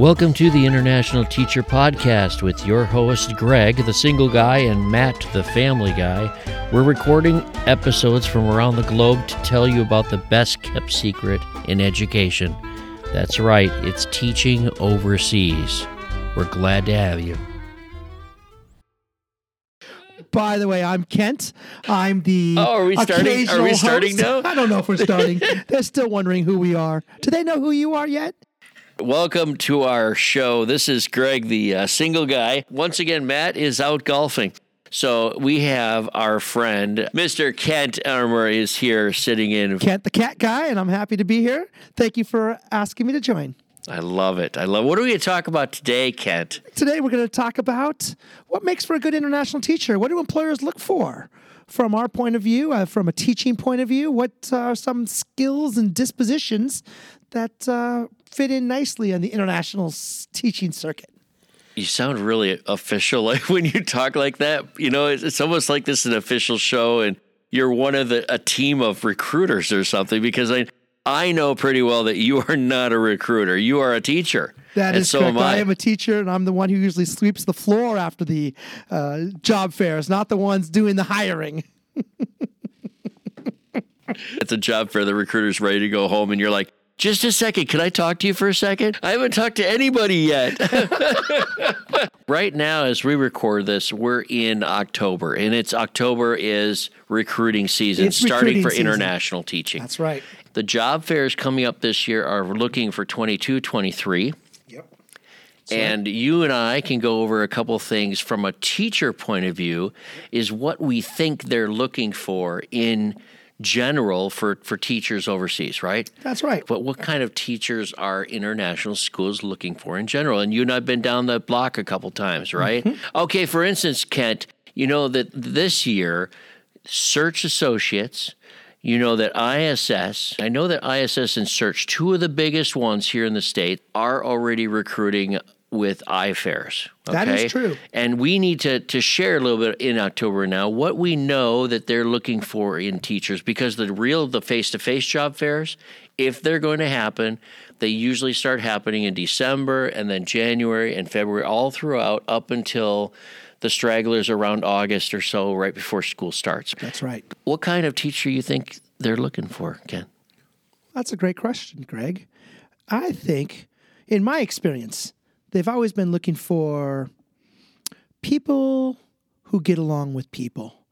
Welcome to the International Teacher Podcast with your host, Greg, the single guy, and Matt, the family guy. We're recording episodes from around the globe to tell you about the best kept secret in education. That's right, it's teaching overseas. We're glad to have you. By the way, I'm Kent. I'm the. Oh, are we starting- are we starting host. now? I don't know if we're starting. They're still wondering who we are. Do they know who you are yet? Welcome to our show. This is Greg, the uh, single guy. Once again, Matt is out golfing. So we have our friend, Mr. Kent Armour, is here sitting in. Kent, the cat guy, and I'm happy to be here. Thank you for asking me to join. I love it. I love. What are we going to talk about today, Kent? Today, we're going to talk about what makes for a good international teacher. What do employers look for? From our point of view, uh, from a teaching point of view, what are some skills and dispositions that uh, fit in nicely on the international teaching circuit? You sound really official like when you talk like that. You know, it's, it's almost like this is an official show, and you're one of the a team of recruiters or something. Because I I know pretty well that you are not a recruiter. You are a teacher. That and is so correct. am I. I am a teacher, and I'm the one who usually sweeps the floor after the uh, job fairs, not the ones doing the hiring. It's a job fair. The recruiter's ready to go home, and you're like, just a second. Can I talk to you for a second? I haven't talked to anybody yet. right now, as we record this, we're in October, and it's October is recruiting season, It's starting recruiting for season. international teaching. That's right. The job fairs coming up this year are looking for 22, 23. Yep. And you and I can go over a couple things from a teacher point of view, is what we think they're looking for in general for, for teachers overseas, right? That's right. But what kind of teachers are international schools looking for in general? And you and I've been down the block a couple times, right? Mm-hmm. Okay, for instance, Kent, you know that this year, Search Associates, you know that ISS, I know that ISS and Search, two of the biggest ones here in the state, are already recruiting with iFairs. That is true. And we need to, to share a little bit in October now what we know that they're looking for in teachers because the real, the face to face job fairs, if they're going to happen, they usually start happening in December and then January and February, all throughout up until the stragglers around August or so, right before school starts. That's right. What kind of teacher you think they're looking for, Ken? That's a great question, Greg. I think, in my experience, they've always been looking for people who get along with people.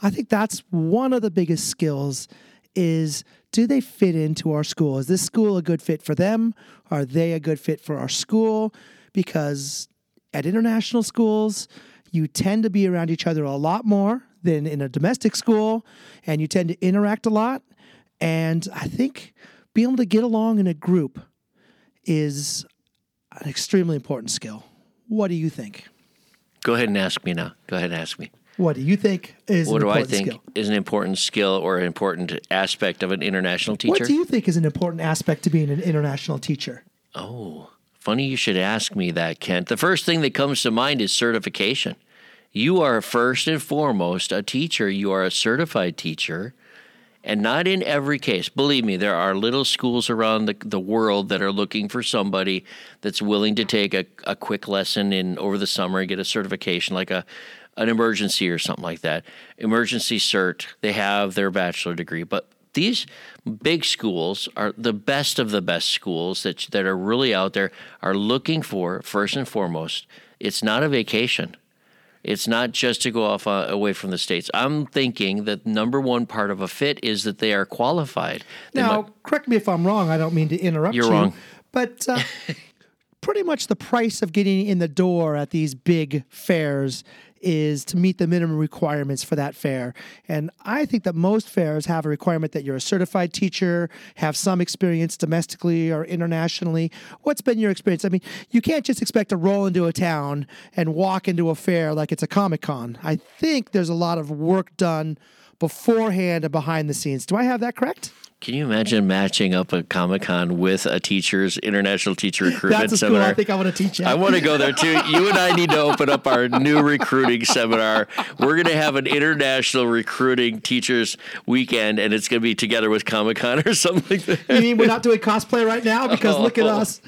I think that's one of the biggest skills is do they fit into our school? Is this school a good fit for them? Are they a good fit for our school? Because at international schools, you tend to be around each other a lot more than in a domestic school, and you tend to interact a lot. And I think being able to get along in a group is an extremely important skill. What do you think? Go ahead and ask me now. Go ahead and ask me. What do you think is What do I think skill? is an important skill or an important aspect of an international teacher? What do you think is an important aspect to being an international teacher? Oh, funny you should ask me that, Kent. The first thing that comes to mind is certification. You are first and foremost a teacher. You are a certified teacher. And not in every case. Believe me, there are little schools around the, the world that are looking for somebody that's willing to take a, a quick lesson in over the summer and get a certification, like a an emergency or something like that. Emergency cert, they have their bachelor degree. But these big schools are the best of the best schools that that are really out there are looking for first and foremost. It's not a vacation. It's not just to go off uh, away from the states. I'm thinking that number one part of a fit is that they are qualified. They Now, might- correct me if I'm wrong. I don't mean to interrupt You're you. wrong. But uh, pretty much the price of getting in the door at these big fairs is to meet the minimum requirements for that fair. And I think that most fairs have a requirement that you're a certified teacher, have some experience domestically or internationally. What's been your experience? I mean, you can't just expect to roll into a town and walk into a fair like it's a Comic Con. I think there's a lot of work done beforehand and behind the scenes. Do I have that correct? Can you imagine matching up a Comic Con with a teacher's international teacher recruitment That's a school seminar? I think I want to teach at. I want to go there too. You and I need to open up our new recruiting seminar. We're going to have an international recruiting teachers weekend, and it's going to be together with Comic Con or something like that. you mean we're not doing cosplay right now? Because look at oh. us.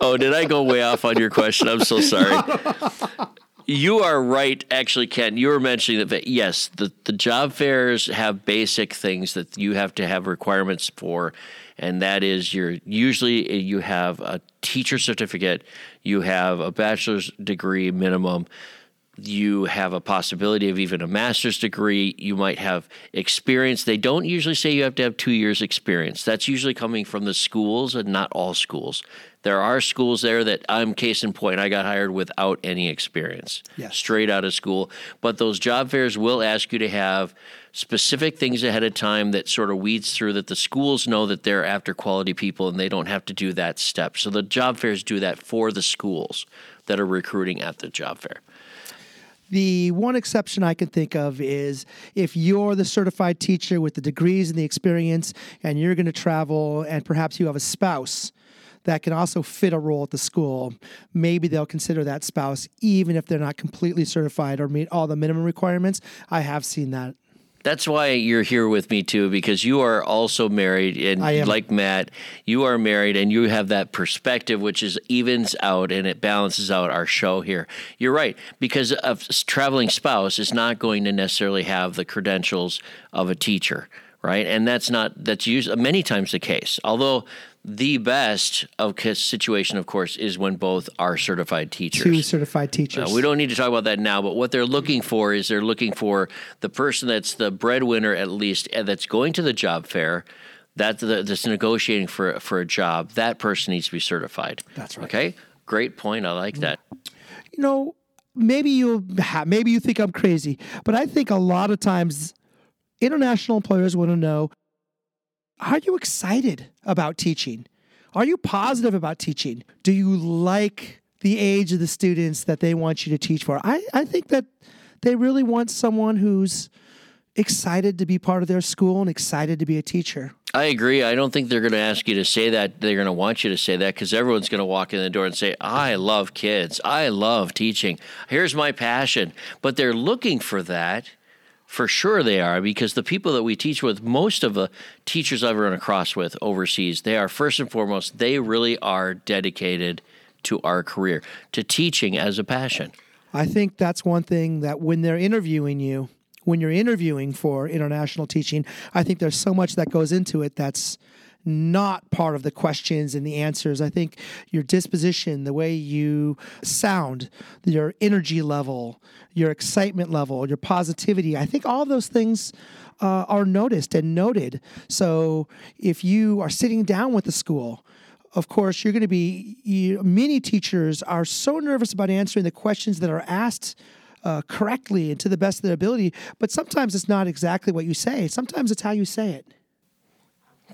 Oh, did I go way off on your question? I'm so sorry. You are right, actually, Ken. You were mentioning that, yes, the, the job fairs have basic things that you have to have requirements for, and that is you're usually you have a teacher certificate, you have a bachelor's degree minimum, you have a possibility of even a master's degree. You might have experience. They don't usually say you have to have two years' experience. That's usually coming from the schools and not all schools. There are schools there that I'm case in point. I got hired without any experience, Yes. straight out of school. But those job fairs will ask you to have specific things ahead of time that sort of weeds through that the schools know that they're after quality people and they don't have to do that step. So the job fairs do that for the schools that are recruiting at the job fair. The one exception I can think of is if you're the certified teacher with the degrees and the experience, and you're going to travel, and perhaps you have a spouse that can also fit a role at the school, maybe they'll consider that spouse even if they're not completely certified or meet all the minimum requirements. I have seen that. That's why you're here with me too, because you are also married, and like Matt, you are married, and you have that perspective, which is evens out and it balances out our show here. You're right, because a traveling spouse is not going to necessarily have the credentials of a teacher, right? And that's not that's used many times the case. Although the best of situation, of course, is when both are certified teachers. Two certified teachers. Uh, we don't need to talk about that now, but what they're looking for is they're looking for the person that's the breadwinner, at least, and that's going to the job fair, that that's negotiating for for a job. That person needs to be certified. That's right. Okay, great point. I like that. you know, maybe you maybe you think I'm crazy, but I think a lot of times international employers want to know are you excited about teaching? Are you positive about teaching? Do you like the age of the students that they want you to teach for? I, I think that they really want someone who's excited to be part of their school and excited to be a teacher. I agree. I don't think they're going to ask you to say that. They're going to want you to say that because everyone's going to walk in the door and say, I love kids. I love teaching. Here's my passion. But they're looking for that. For sure they are because the people that we teach with, most of the teachers I've run across with overseas, they are first and foremost, they really are dedicated to our career, to teaching as a passion. I think that's one thing that when they're interviewing you, when you're interviewing for international teaching, I think there's so much that goes into it that's not part of the questions and the answers. I think your disposition, the way you sound, your energy level, your excitement level, your positivity, I think all those things uh, are noticed and noted. So if you are sitting down with the school, of course, you're going to be, you, many teachers are so nervous about answering the questions that are asked uh, correctly and to the best of their ability, but sometimes it's not exactly what you say. Sometimes it's how you say it.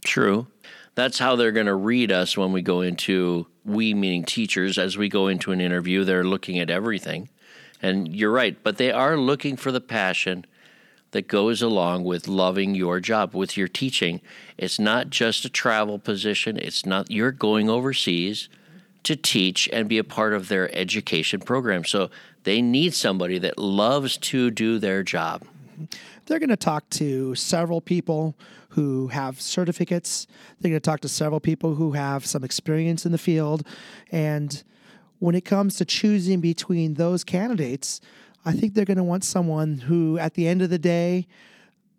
True. That's how they're going to read us when we go into, we meaning teachers, as we go into an interview. They're looking at everything. And you're right, but they are looking for the passion that goes along with loving your job, with your teaching. It's not just a travel position, it's not, you're going overseas to teach and be a part of their education program. So they need somebody that loves to do their job. They're going to talk to several people who have certificates. They're going to talk to several people who have some experience in the field. And when it comes to choosing between those candidates, I think they're going to want someone who, at the end of the day,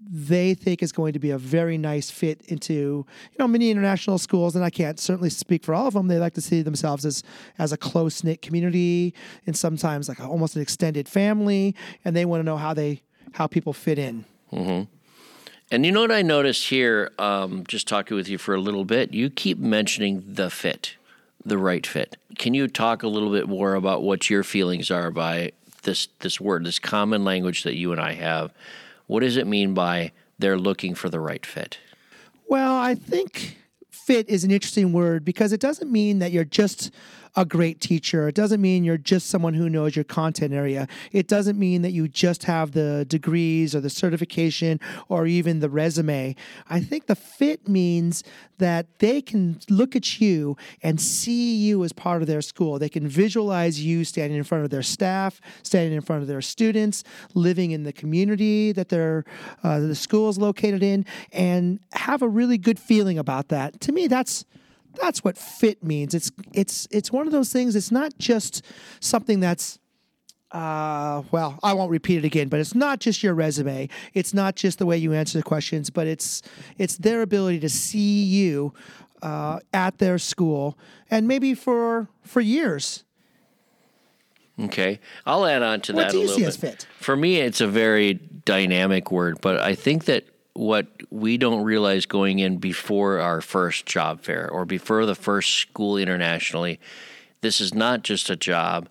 they think is going to be a very nice fit into you know many international schools. And i can't certainly speak for all of them. They like to see themselves as as a close knit community and sometimes like almost an extended family. And they want to know how they how people fit in mm-hmm. And you know what I noticed here, um, just talking with you for a little bit, you keep mentioning the fit, the right fit. Can you talk a little bit more about what your feelings are by this this word, this common language that you and I have? What does it mean by they're looking for the right fit? Well, I think fit is an interesting word because it doesn't mean that you're just a great teacher. It doesn't mean you're just someone who knows your content area. It doesn't mean that you just have the degrees or the certification or even the resume. I think the fit means that they can look at you and see you as part of their school. They can visualize you standing in front of their staff, standing in front of their students, living in the community that their uh, the school is located in, and have a really good feeling about that. To me, that's that's what fit means. It's it's it's one of those things. It's not just something that's uh, well, I won't repeat it again, but it's not just your resume. It's not just the way you answer the questions, but it's it's their ability to see you uh, at their school and maybe for for years. Okay, I'll add on to What that do a little see bit. as fit? For me, it's a very dynamic word, but I think that what we don't realize going in before our first job fair or before the first school internationally, this is not just a job.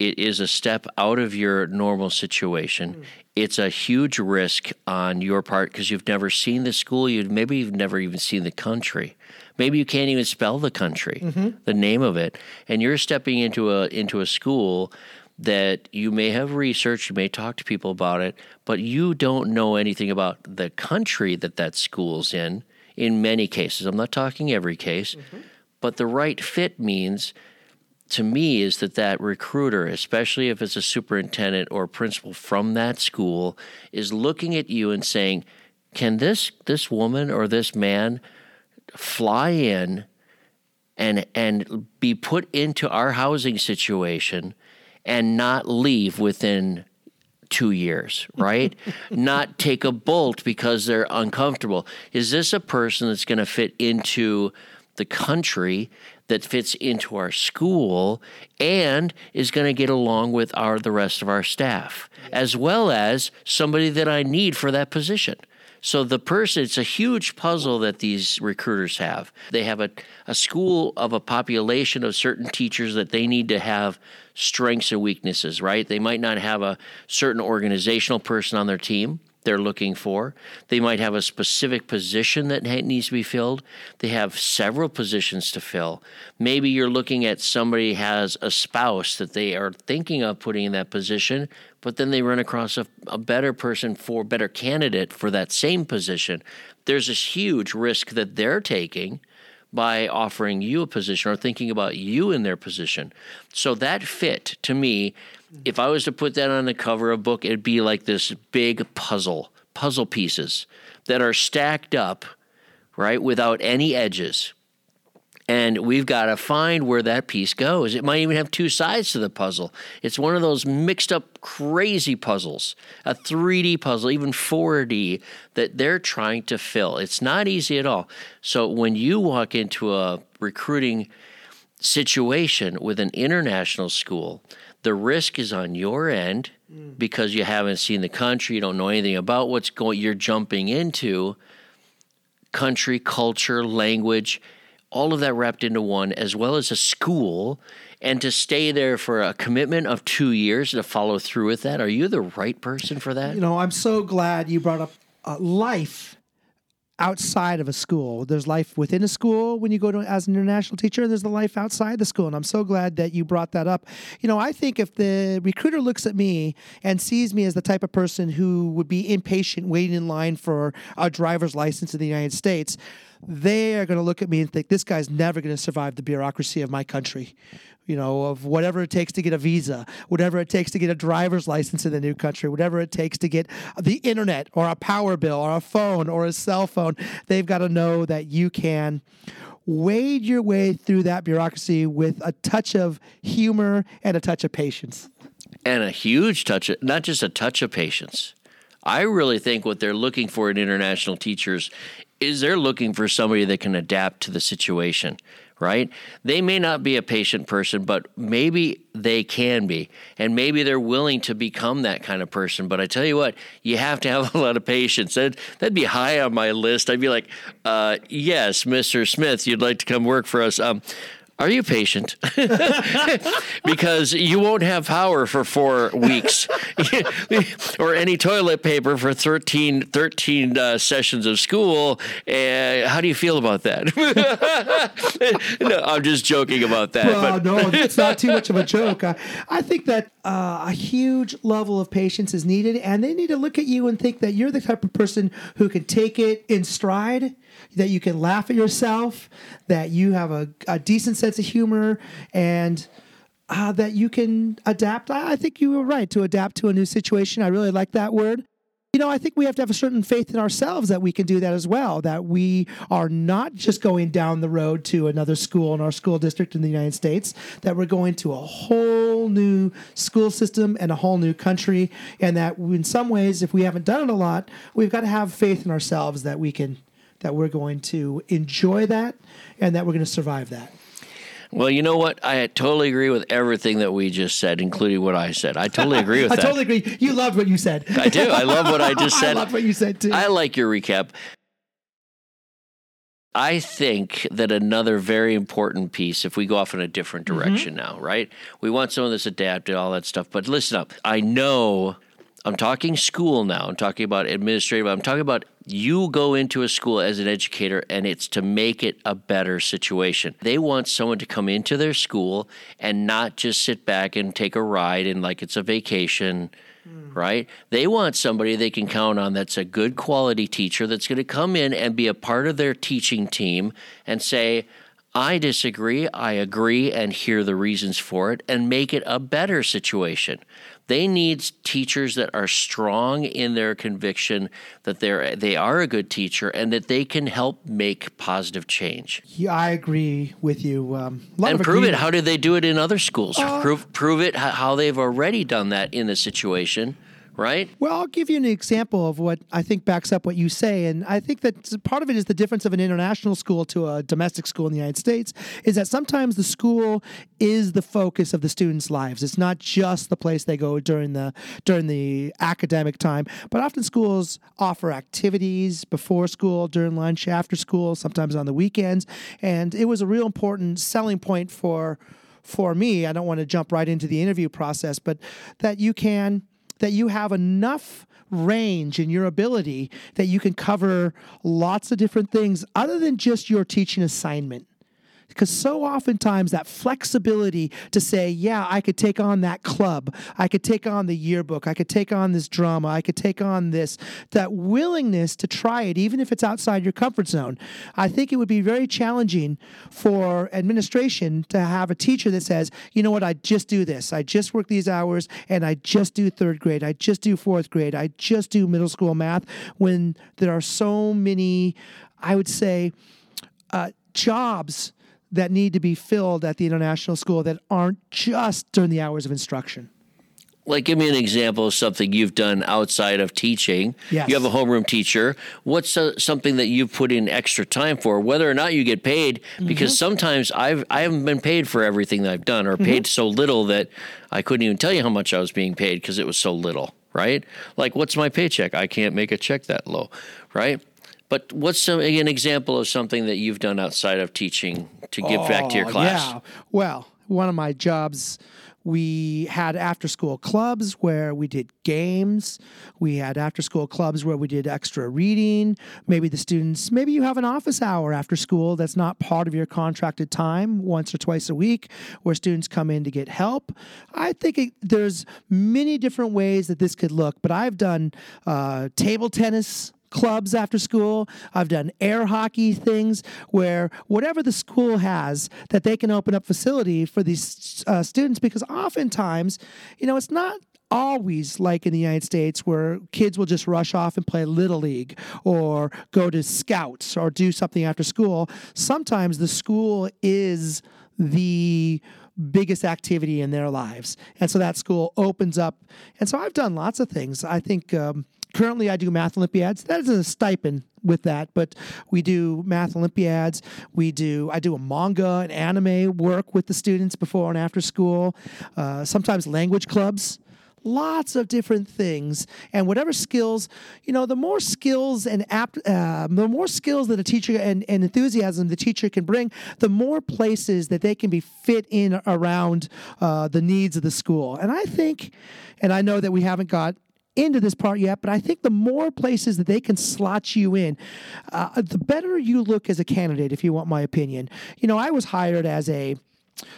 It is a step out of your normal situation. Hmm. It's a huge risk on your part because you've never seen the school. You maybe you've never even seen the country. Maybe you can't even spell the country, mm-hmm. the name of it, and you're stepping into a into a school that you may have researched, you may talk to people about it, but you don't know anything about the country that that school's in. In many cases, I'm not talking every case, mm-hmm. but the right fit means to me is that that recruiter, especially if it's a superintendent or principal from that school, is looking at you and saying, "Can this this woman or this man fly in and and be put into our housing situation and not leave within two years, right? not take a bolt because they're uncomfortable. Is this a person that's going to fit into the country that fits into our school and is going to get along with our the rest of our staff as well as somebody that I need for that position. So the person, it's a huge puzzle that these recruiters have. They have a, a school of a population of certain teachers that they need to have strengths and weaknesses, right? They might not have a certain organizational person on their team they're looking for. They might have a specific position that needs to be filled. They have several positions to fill. Maybe you're looking at somebody has a spouse that they are thinking of putting in that position, but then they run across a, a better person for better candidate for that same position. There's this huge risk that they're taking by offering you a position or thinking about you in their position. So that fit to me, if I was to put that on the cover of a book, it'd be like this big puzzle, puzzle pieces that are stacked up, right, without any edges. And we've got to find where that piece goes. It might even have two sides to the puzzle. It's one of those mixed up, crazy puzzles, a 3D puzzle, even 4D, that they're trying to fill. It's not easy at all. So when you walk into a recruiting situation with an international school, the risk is on your end mm. because you haven't seen the country, you don't know anything about what's going, you're jumping into country, culture, language, all of that wrapped into one, as well as a school, and to stay there for a commitment of two years to follow through with that. Are you the right person for that? You know, I'm so glad you brought up uh, life outside of a school. There's life within a school when you go to as an international teacher. and There's the life outside the school, and I'm so glad that you brought that up. You know, I think if the recruiter looks at me and sees me as the type of person who would be impatient waiting in line for a driver's license in the United States, they are going to look at me and think this guy's never going to survive the bureaucracy of my country. You know, of whatever it takes to get a visa, whatever it takes to get a driver's license in the new country, whatever it takes to get the internet or a power bill or a phone or a cell phone, they've got to know that you can wade your way through that bureaucracy with a touch of humor and a touch of patience. and a huge touch, of, not just a touch of patience. I really think what they're looking for in international teachers is they're looking for somebody that can adapt to the situation, right? They may not be a patient person, but maybe they can be. And maybe they're willing to become that kind of person. But I tell you what, you have to have a lot of patience. That'd, that'd be high on my list. I'd be like, uh, yes, Mr. Smith, you'd like to come work for us. Um, Are you patient? because you won't have power for four weeks or any toilet paper for 13, 13 uh, sessions of school. Uh, how do you feel about that? no, I'm just joking about that. Well, but. no, it's not too much of a joke. I, I think that uh, a huge level of patience is needed, and they need to look at you and think that you're the type of person who can take it in stride that you can laugh at yourself, that you have a, a decent sense of humor, and uh, that you can adapt. I, I think you were right to adapt to a new situation. I really like that word. You know, I think we have to have a certain faith in ourselves that we can do that as well, that we are not just going down the road to another school in our school district in the United States, that we're going to a whole new school system and a whole new country. And that in some ways, if we haven't done it a lot, we've got to have faith in ourselves that we can that we're going to enjoy that and that we're going to survive that. Well, you know what? I totally agree with everything that we just said, including what I said. I totally agree with I that. I totally agree. You loved what you said. I do. I love what I just said. I love what you said too. I like your recap. I think that another very important piece, if we go off in a different mm-hmm. direction mm-hmm. now, right? We want some of this adapted, all that stuff. But listen up. I know I'm talking school now. I'm talking about administrative. I'm talking about you go into a school as an educator and it's to make it a better situation. They want someone to come into their school and not just sit back and take a ride and like it's a vacation, mm. right? They want somebody they can count on that's a good quality teacher that's going to come in and be a part of their teaching team and say, I disagree, I agree, and hear the reasons for it and make it a better situation. They need teachers that are strong in their conviction that they're they are a good teacher and that they can help make positive change. Yeah, I agree with you. Um, and prove it. How did they do it in other schools? Uh, prove prove it how they've already done that in the situation right? Well, I'll give you an example of what I think backs up what you say. And I think that part of it is the difference of an international school to a domestic school in the United States is that sometimes the school is the focus of the students' lives. It's not just the place they go during the during the academic time, but often schools offer activities before school, during lunch, after school, sometimes on the weekends. And it was a real important selling point for for me. I don't want to jump right into the interview process, but that you can that you have enough range in your ability that you can cover lots of different things other than just your teaching assignment. Because so oftentimes that flexibility to say, yeah, I could take on that club, I could take on the yearbook, I could take on this drama, I could take on this, that willingness to try it, even if it's outside your comfort zone. I think it would be very challenging for administration to have a teacher that says, you know what, I just do this, I just work these hours, and I just do third grade, I just do fourth grade, I just do middle school math, when there are so many, I would say, uh, jobs that need to be filled at the international school that aren't just during the hours of instruction? Like, give me an example of something you've done outside of teaching. Yes. You have a homeroom teacher. What's uh, something that you've put in extra time for, whether or not you get paid? Because mm-hmm. sometimes I've I haven't been paid for everything that I've done, or mm-hmm. paid so little that I couldn't even tell you how much I was being paid because it was so little. Right? Like, what's my paycheck? I can't make a check that low. Right? But what's some, an example of something that you've done outside of teaching to give oh, back to your oh, class? Yeah. Well, one of my jobs, we had after school clubs where we did games. We had after school clubs where we did extra reading. Maybe the students, maybe you have an office hour after school that's not part of your contracted time once or twice a week where students come in to get help. I think it, there's many different ways that this could look, but I've done uh, table tennis clubs after school. I've done air hockey things where whatever the school has that they can open up facility for these uh, students because oftentimes, you know, it's not always like in the United States where kids will just rush off and play little league or go to scouts or do something after school. Sometimes the school is the biggest activity in their lives. And so that school opens up. And so I've done lots of things. I think um, currently I do math Olympiads. That is a stipend with that, but we do math Olympiads. We do I do a manga and anime work with the students before and after school. Uh, sometimes language clubs lots of different things. And whatever skills, you know, the more skills and apt, uh, the more skills that a teacher and, and enthusiasm the teacher can bring, the more places that they can be fit in around uh, the needs of the school. And I think, and I know that we haven't got into this part yet, but I think the more places that they can slot you in, uh, the better you look as a candidate, if you want my opinion. You know, I was hired as a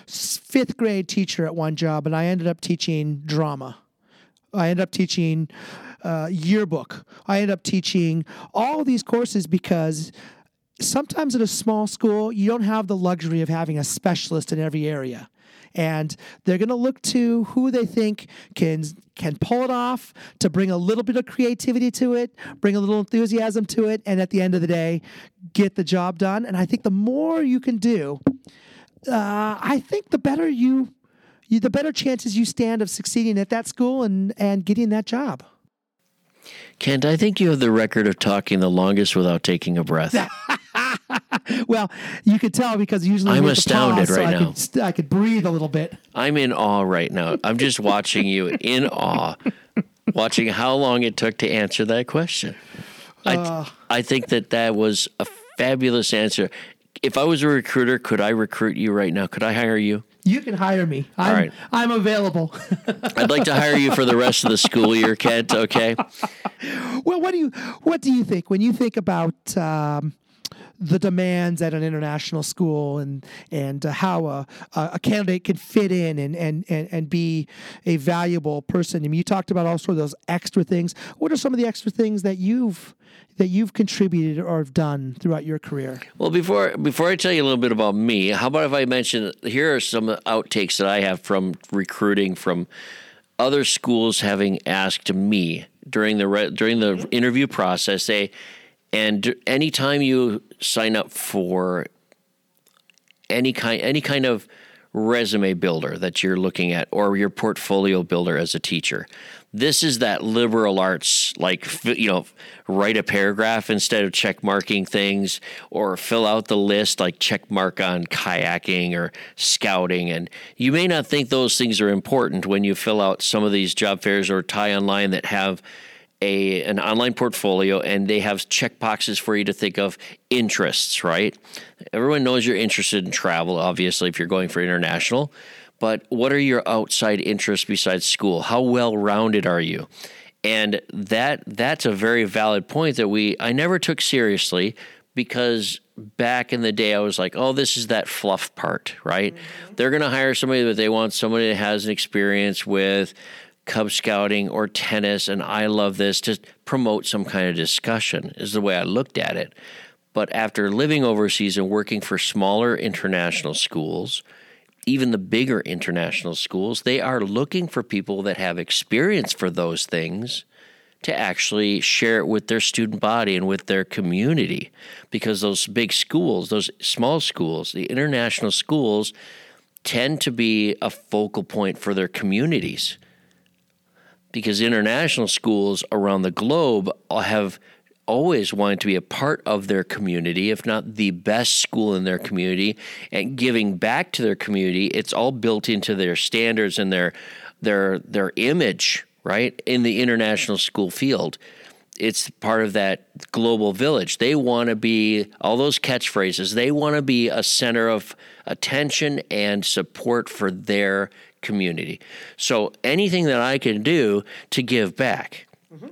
fifth grade teacher at one job, and I ended up teaching drama. I ended up teaching uh, yearbook. I ended up teaching all these courses because sometimes at a small school, you don't have the luxury of having a specialist in every area. And they're going to look to who they think can can pull it off to bring a little bit of creativity to it, bring a little enthusiasm to it, and at the end of the day, get the job done. And I think the more you can do, uh, I think the better you, you, the better chances you stand of succeeding at that school and and getting that job. Kent, I think you have the record of talking the longest without taking a breath. well, you could tell because usually I'm astounded pause, right so now. I could, I could breathe a little bit. I'm in awe right now. I'm just watching you in awe, watching how long it took to answer that question. I, Uh. I think that that was a fabulous answer. If I was a recruiter, could I recruit you right now? Could I hire you? You can hire me. I'm, right. I'm available. I'd like to hire you for the rest of the school year, Kent. Okay. well, what do you what do you think when you think about um, the demands at an international school and and uh, how a, a candidate can fit in and, and, and, and be a valuable person? I mean, you talked about also those extra things. What are some of the extra things that you've that you've contributed or have done throughout your career? Well, before before I tell you a little bit about me, how about if I mention here are some outtakes that I have from recruiting from other schools having asked me during the during the interview process. They and anytime you sign up for any kind any kind of resume builder that you're looking at or your portfolio builder as a teacher. This is that liberal arts like you know write a paragraph instead of check marking things or fill out the list like check mark on kayaking or scouting. And you may not think those things are important when you fill out some of these job fairs or tie online that have a an online portfolio and they have check boxes for you to think of interests, right? Everyone knows you're interested in travel, obviously, if you're going for international. But what are your outside interests besides school? How well rounded are you? And that that's a very valid point that we I never took seriously because back in the day I was like, oh, this is that fluff part, right? Mm-hmm. They're gonna hire somebody that they want somebody that has an experience with Cub Scouting or tennis, and I love this to promote some kind of discussion, is the way I looked at it. But after living overseas and working for smaller international schools, even the bigger international schools, they are looking for people that have experience for those things to actually share it with their student body and with their community. Because those big schools, those small schools, the international schools, tend to be a focal point for their communities because international schools around the globe have always wanted to be a part of their community, if not the best school in their community, and giving back to their community. It's all built into their standards and their their their image, right, in the international school field. It's part of that global village. They want to be all those catchphrases. They want to be a center of attention and support for their community. So anything that I can do to give back, mm-hmm.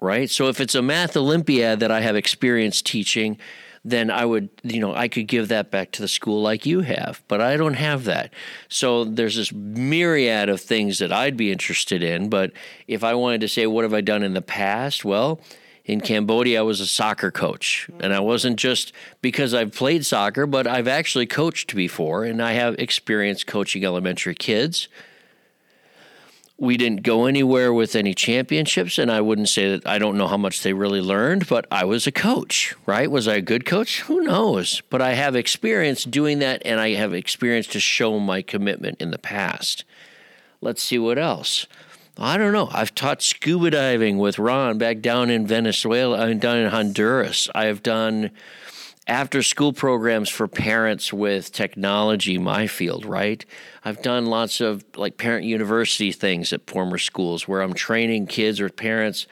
right? So if it's a math Olympiad that I have experience teaching, then I would, you know, I could give that back to the school like you have, but I don't have that. So there's this myriad of things that I'd be interested in. But if I wanted to say, what have I done in the past? Well, in Cambodia, I was a soccer coach. And I wasn't just because I've played soccer, but I've actually coached before, and I have experience coaching elementary kids. We didn't go anywhere with any championships, and I wouldn't say that I don't know how much they really learned, but I was a coach, right? Was I a good coach? Who knows? But I have experience doing that, and I have experience to show my commitment in the past. Let's see what else. I don't know. I've taught scuba diving with Ron back down in Venezuela, I mean, down in Honduras. I've done after school programs for parents with technology, my field, right? I've done lots of like parent university things at former schools where I'm training kids or parents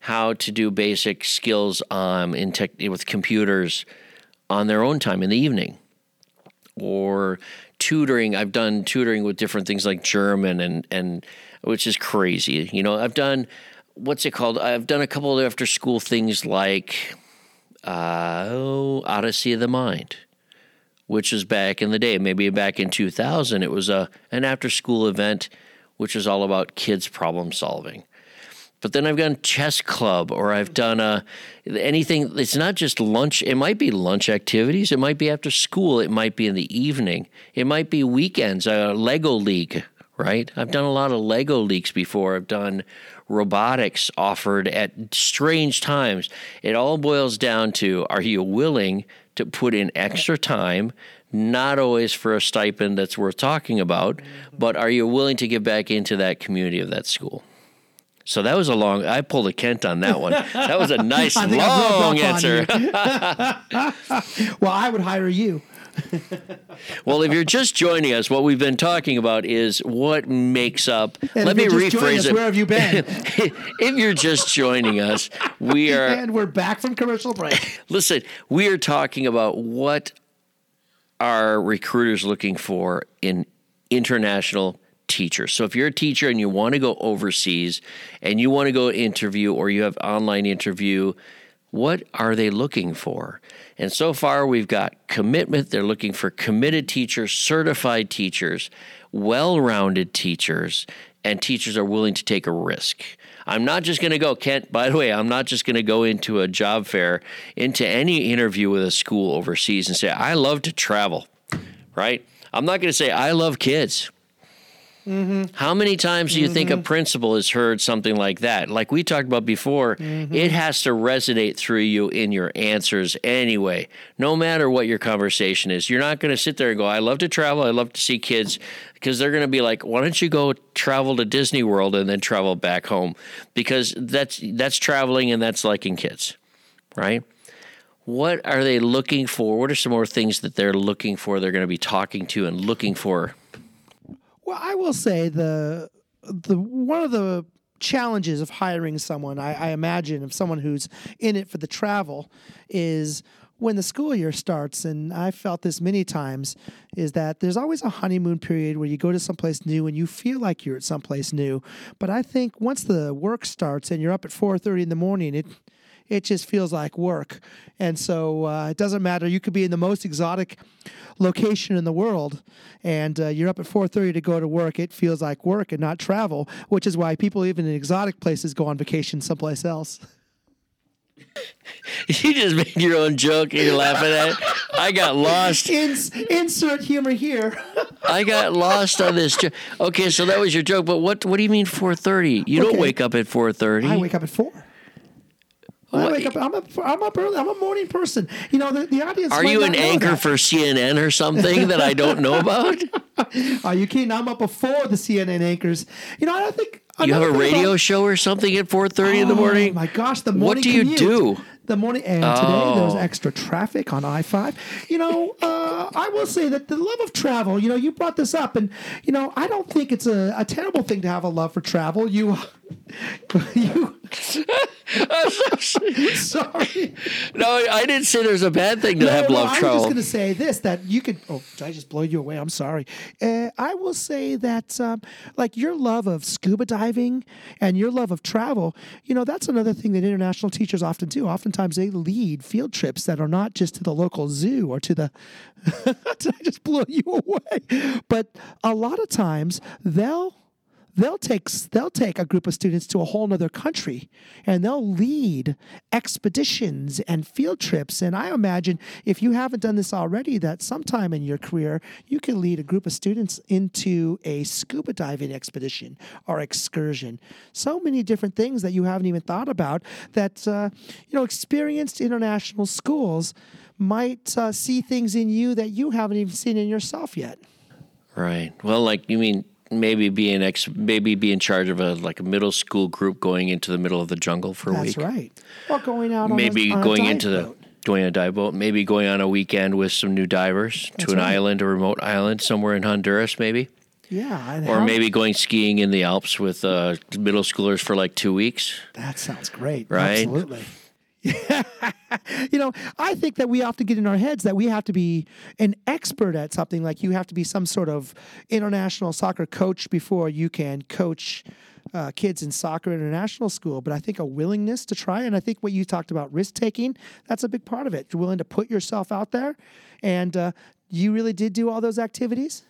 how to do basic skills um, in tech with computers on their own time in the evening or tutoring i've done tutoring with different things like german and and which is crazy you know i've done what's it called i've done a couple of after school things like uh, oh, odyssey of the mind which was back in the day maybe back in 2000 it was a an after school event which was all about kids problem solving but then I've done chess club or I've done a anything. It's not just lunch. It might be lunch activities. It might be after school. It might be in the evening. It might be weekends. A Lego league, right? I've done a lot of Lego leagues before. I've done robotics offered at strange times. It all boils down to: Are you willing to put in extra time? Not always for a stipend that's worth talking about, mm-hmm. but are you willing to get back into that community of that school? So that was a long. I pulled a Kent on that one. That was a nice long answer. well, I would hire you. well, if you're just joining us, what we've been talking about is what makes up. And let me rephrase us, it. Where have you been? if you're just joining us, we are. And we're back from commercial break. Listen, we are talking about what are recruiters looking for in international teachers. So if you're a teacher and you want to go overseas and you want to go interview or you have online interview, what are they looking for? And so far we've got commitment. They're looking for committed teachers, certified teachers, well-rounded teachers, and teachers are willing to take a risk. I'm not just going to go, Kent, by the way, I'm not just going to go into a job fair, into any interview with a school overseas and say, I love to travel, right? I'm not going to say, I love kids. Mm-hmm. How many times do you mm-hmm. think a mm-hmm. principal has heard something like that? Like we talked about before, mm-hmm. it has to resonate through you in your answers anyway, no matter what your conversation is. You're not going to sit there and go, I love to travel, I love to see kids, because they're going to be like, why don't you go travel to Disney World and then travel back home? Because that's that's traveling and that's liking kids, right? What are they looking for? What are some more things that they're looking for? They're going to be talking to and looking for well, I will say the the one of the challenges of hiring someone, I, I imagine, of someone who's in it for the travel, is when the school year starts, and I've felt this many times, is that there's always a honeymoon period where you go to someplace new and you feel like you're at someplace new. But I think once the work starts and you're up at 4:30 in the morning, it it just feels like work. And so uh, it doesn't matter. You could be in the most exotic location in the world, and uh, you're up at 4:30 to go to work. It feels like work and not travel, which is why people even in exotic places go on vacation someplace else. you just made your own joke and you're laughing at it. I got lost. Ins- insert humor here. I got lost on this joke. Okay, so that was your joke, but what what do you mean 4:30? You okay. don't wake up at 4:30. I wake up at 4. I wake up. I'm a. I'm up early. I'm a morning person. You know the, the audience. Are you an anchor that. for CNN or something that I don't know about? Are you kidding? I'm up before the CNN anchors. You know I don't think. You have a radio about, show or something at 4:30 oh, in the morning. My gosh, the morning. What do you commute. do? the morning and oh. today there's extra traffic on I-5. You know, uh, I will say that the love of travel, you know, you brought this up and you know, I don't think it's a, a terrible thing to have a love for travel. You you sorry. No, I didn't say there's a bad thing to no, have no, love I'm travel. I'm just going to say this that you could. Oh, did I just blow you away? I'm sorry. Uh, I will say that, um, like your love of scuba diving and your love of travel, you know, that's another thing that international teachers often do. Oftentimes they lead field trips that are not just to the local zoo or to the. did I just blow you away? But a lot of times they'll they'll take they'll take a group of students to a whole other country and they'll lead expeditions and field trips. And i imagine if you haven't done this already that sometime in your career you can lead a group of students into a scuba diving expedition or excursion. So many different things that you haven't even thought about that uh, you know experienced international schools might uh, see things in you that you haven't even seen in yourself yet. Right. Well like you mean maybe be an ex, maybe be in charge of a like a middle school group going into the middle of the jungle for a That's week. That's right. Or going out. Maybe a, going a into the. boat. going on a dive boat, maybe going on a weekend with some new divers to an right. island, a remote island somewhere in Honduras, maybe, Yeah. Or maybe going skiing in the Alps with uh, middle schoolers for like two weeks. That sounds great. Right? Absolutely. you know, I think that we often get in our heads that we have to be an expert at something. Like you have to be some sort of international soccer coach before you can coach uh, kids in soccer international school. But I think a willingness to try, and I think what you talked about risk taking, that's a big part of it. You're willing to put yourself out there, and uh, you really did do all those activities.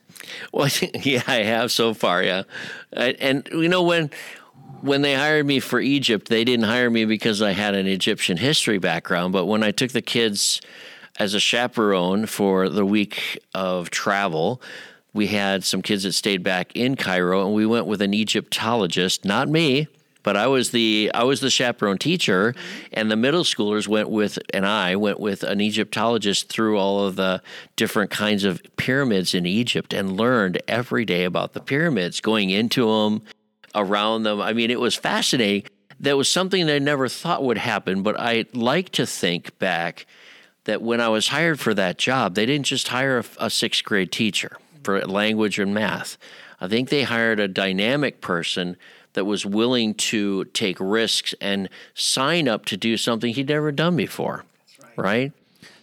Well, yeah, I have so far. Yeah, and you know when when they hired me for Egypt, they didn't hire me because I had an Egyptian history background. But when I took the kids as a chaperone for the week of travel, we had some kids that stayed back in Cairo, and we went with an Egyptologist, not me. But I was the I was the chaperone teacher, and the middle schoolers went with, and I went with an Egyptologist through all of the different kinds of pyramids in Egypt, and learned every day about the pyramids, going into them, around them. I mean, it was fascinating. That was something that I never thought would happen, but I like to think back that when I was hired for that job, they didn't just hire a, a sixth grade teacher for language and math. I think they hired a dynamic person that was willing to take risks and sign up to do something he'd never done before. Right?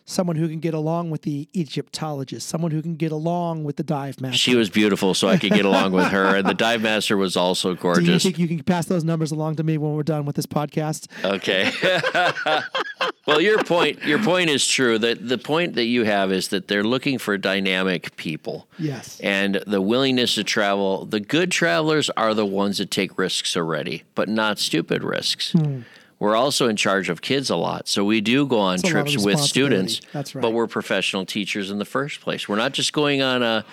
Someone who can get along with the Egyptologist, someone who can get along with the dive master. She was beautiful, so I could get along with her. And the dive master was also Do you gorgeous. think you can pass those numbers along to me when we're done with this podcast? Okay. well, your point your point is true. That the point that you have is that they're looking for dynamic people. Yes. And the willingness to travel. The good travelers are the ones that take risks already, but not stupid risks. Hmm. We're also in charge of kids a lot. So we do go on It's a lot of trips with students. That's right. But we're professional teachers in the first place. We're not just going on a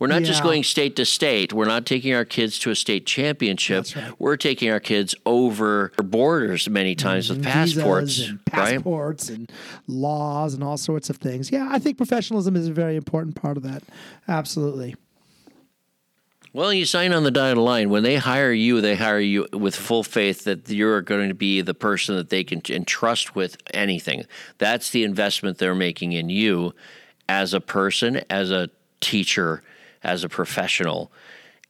we're not just going state to state. We're not taking our kids to a state championship. That's right. We're taking our kids over borders many times with mm-hmm. passports, and right? passports and laws and all sorts of things. Yeah, I think professionalism is a very important part of that. Absolutely. Well, you sign on the dotted line. When they hire you, they hire you with full faith that you're going to be the person that they can entrust with anything. That's the investment they're making in you as a person, as a teacher, as a professional.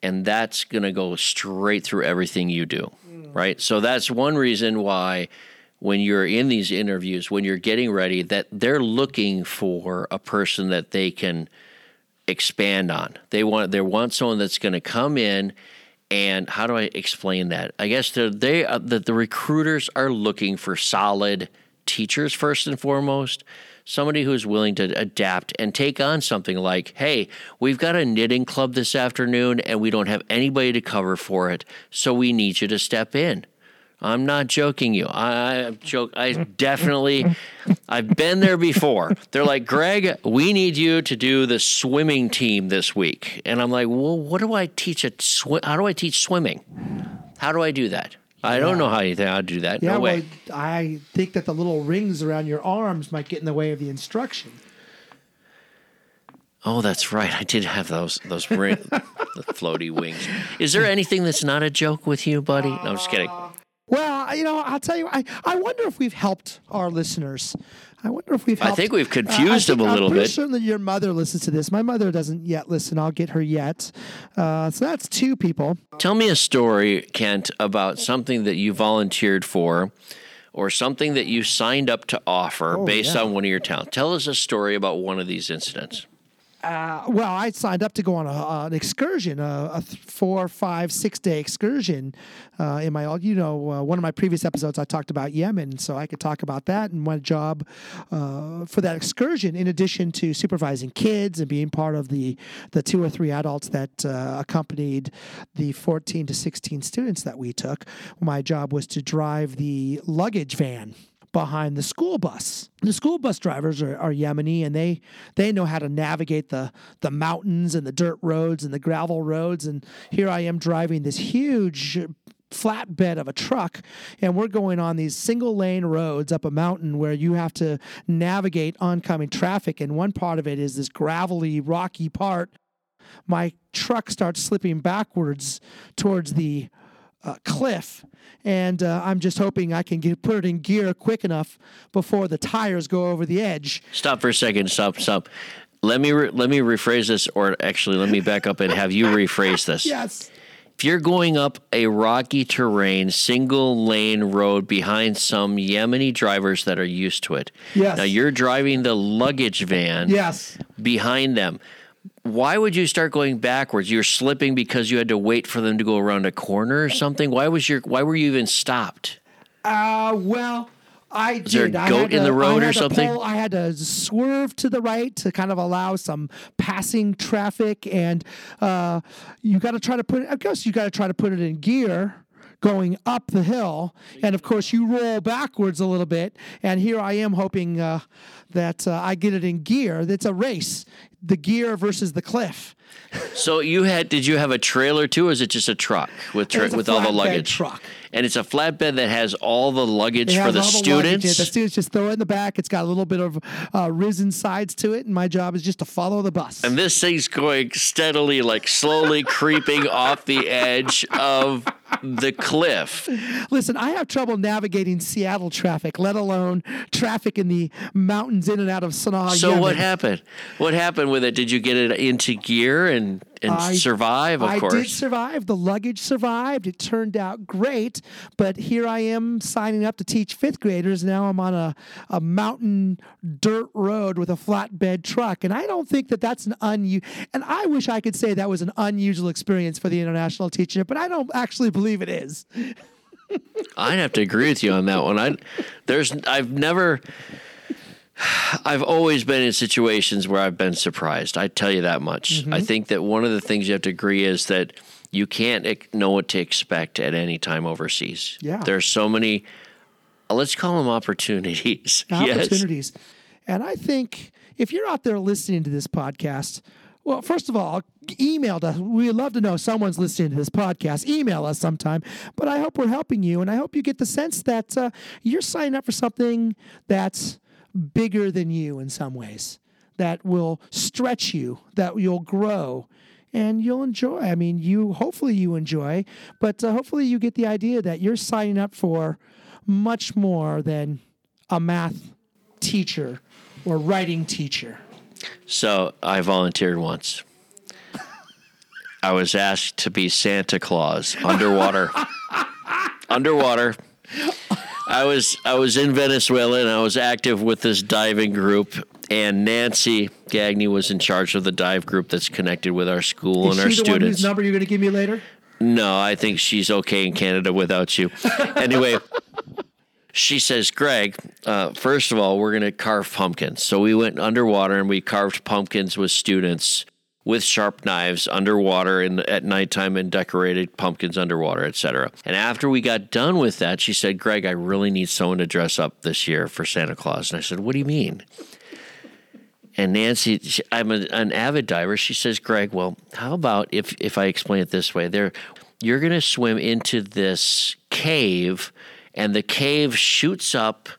And that's going to go straight through everything you do, mm. right? So that's one reason why when you're in these interviews, when you're getting ready, that they're looking for a person that they can expand on. They want they want someone that's going to come in and how do I explain that? I guess they're, they uh, that the recruiters are looking for solid teachers first and foremost. Somebody who's willing to adapt and take on something like, hey, we've got a knitting club this afternoon and we don't have anybody to cover for it, so we need you to step in. I'm not joking you. I, I joke. I definitely, I've been there before. They're like, Greg, we need you to do the swimming team this week, and I'm like, well, what do I teach at swim? How do I teach swimming? How do I do that? I don't know how you how to do that. Yeah, no way. well, I think that the little rings around your arms might get in the way of the instruction. Oh, that's right. I did have those those ring, the floaty wings. Is there anything that's not a joke with you, buddy? No, I'm just kidding. Well, you know, I'll tell you, I, I wonder if we've helped our listeners. I wonder if we've I think we've Uh, confused them think- a little I'm pretty bit. certain that your mother listens to this. My mother doesn't yet listen. I'll get her yet. Uh, so that's two people. Tell me a story, Kent, about something that you volunteered for or something that you signed up to offer based yeah. on one of your talents. Tell us a story about one of these incidents. Uh, well, I signed up to go on a, uh, an excursion, a, a four, five, six day excursion. Uh, in my, you know, uh, one of my previous episodes, I talked about Yemen, so I could talk about that and my job uh, for that excursion. In addition to supervising kids and being part of the the two or three adults that uh, accompanied the 14 to 16 students that we took, my job was to drive the luggage van behind the school bus. The school bus drivers are, are Yemeni and they they know how to navigate the the mountains and the dirt roads and the gravel roads. And here I am driving this huge flatbed of a truck and we're going on these single lane roads up a mountain where you have to navigate oncoming traffic and one part of it is this gravelly rocky part my truck starts slipping backwards towards the uh, cliff, and uh, I'm just hoping I can get put it in gear quick enough before the tires go over the edge. Stop for a second. Stop. Stop. Let me re- let me rephrase this, or actually, let me back up and have you rephrase this. Yes. If you're going up a rocky terrain, single lane road behind some Yemeni drivers that are used to it. Yes. Now you're driving the luggage van Yes. behind them. Why would you start going backwards? You're slipping because you had to wait for them to go around a corner or something. Why was your why were you even stopped? Uh, well, I there a did. I goat had in to- the road or something? pull- I had to swerve to the right to kind of allow some passing traffic, and uh, you got to try to put. it I guess you got to try to put it in gear going up the hill, and of course you roll backwards a little bit. And here I am hoping uh, that uh, I get it in gear. It's a race, the gear versus the cliff. So you had did you have a trailer too, or is it just a truck with tra- a with all the luggage? truck. And it's a flatbed that has all the luggage for has the all luggage students. The students just throw it in the back. It's got a little bit of uh, risen sides to it, and my job is just to follow the bus. and this thing's going steadily, like slowly creeping off the edge of the cliff. Listen, I have trouble navigating Seattle traffic, let alone traffic in the mountains in and out of Sana'a. So Yemen. what happened? What happened with it? Did you get it into gear and and I- survive? Of I course. I did survive. The luggage survived. It turned out great. But here I am signing up to teach fifth graders. Now I'm on a, a mountain dirt road with a flatbed truck. And I don't think that that's an unusual, and I wish I could say that was an unusual experience for the international teacher, but I don't actually believe it is. I'd have to agree with you on that one. I there's I've never I've always been in situations where I've been surprised. I tell you that much. Mm-hmm. I think that one of the things you have to agree is that you can't know what to expect at any time overseas. Yeah. There's so many let's call them opportunities. Yes. opportunities. And I think if you're out there listening to this podcast, well, first of all, email us. We'd love to know someone's listening to this podcast. Email us sometime. But I hope we're helping you, and I hope you get the sense that uh, you're signing up for something that's bigger than you in some ways, that will stretch you, that you'll grow. And you'll enjoy. I mean, you hopefully you enjoy, but uh, hopefully you get the idea that you're signing up for much more than a math teacher or writing teacher. So I volunteered once. I was asked to be Santa Claus underwater. underwater. I was I was in Venezuela and I was active with this diving group and Nancy Gagney was in charge of the dive group that's connected with our school Is and our the one students. whose number you're going to give me later? No, I think she's okay in Canada without you. Anyway, she says, Greg, uh, first of all, we're going to carve pumpkins. So we went underwater and we carved pumpkins with students with sharp knives underwater in, at nighttime and decorated pumpkins underwater, etc. And after we got done with that, she said, Greg, I really need someone to dress up this year for Santa Claus. And I said, What do you mean? And Nancy, she, I'm a, an avid diver. She says, "Greg, well, how about if if I explain it this way? There, you're going to swim into this cave, and the cave shoots up,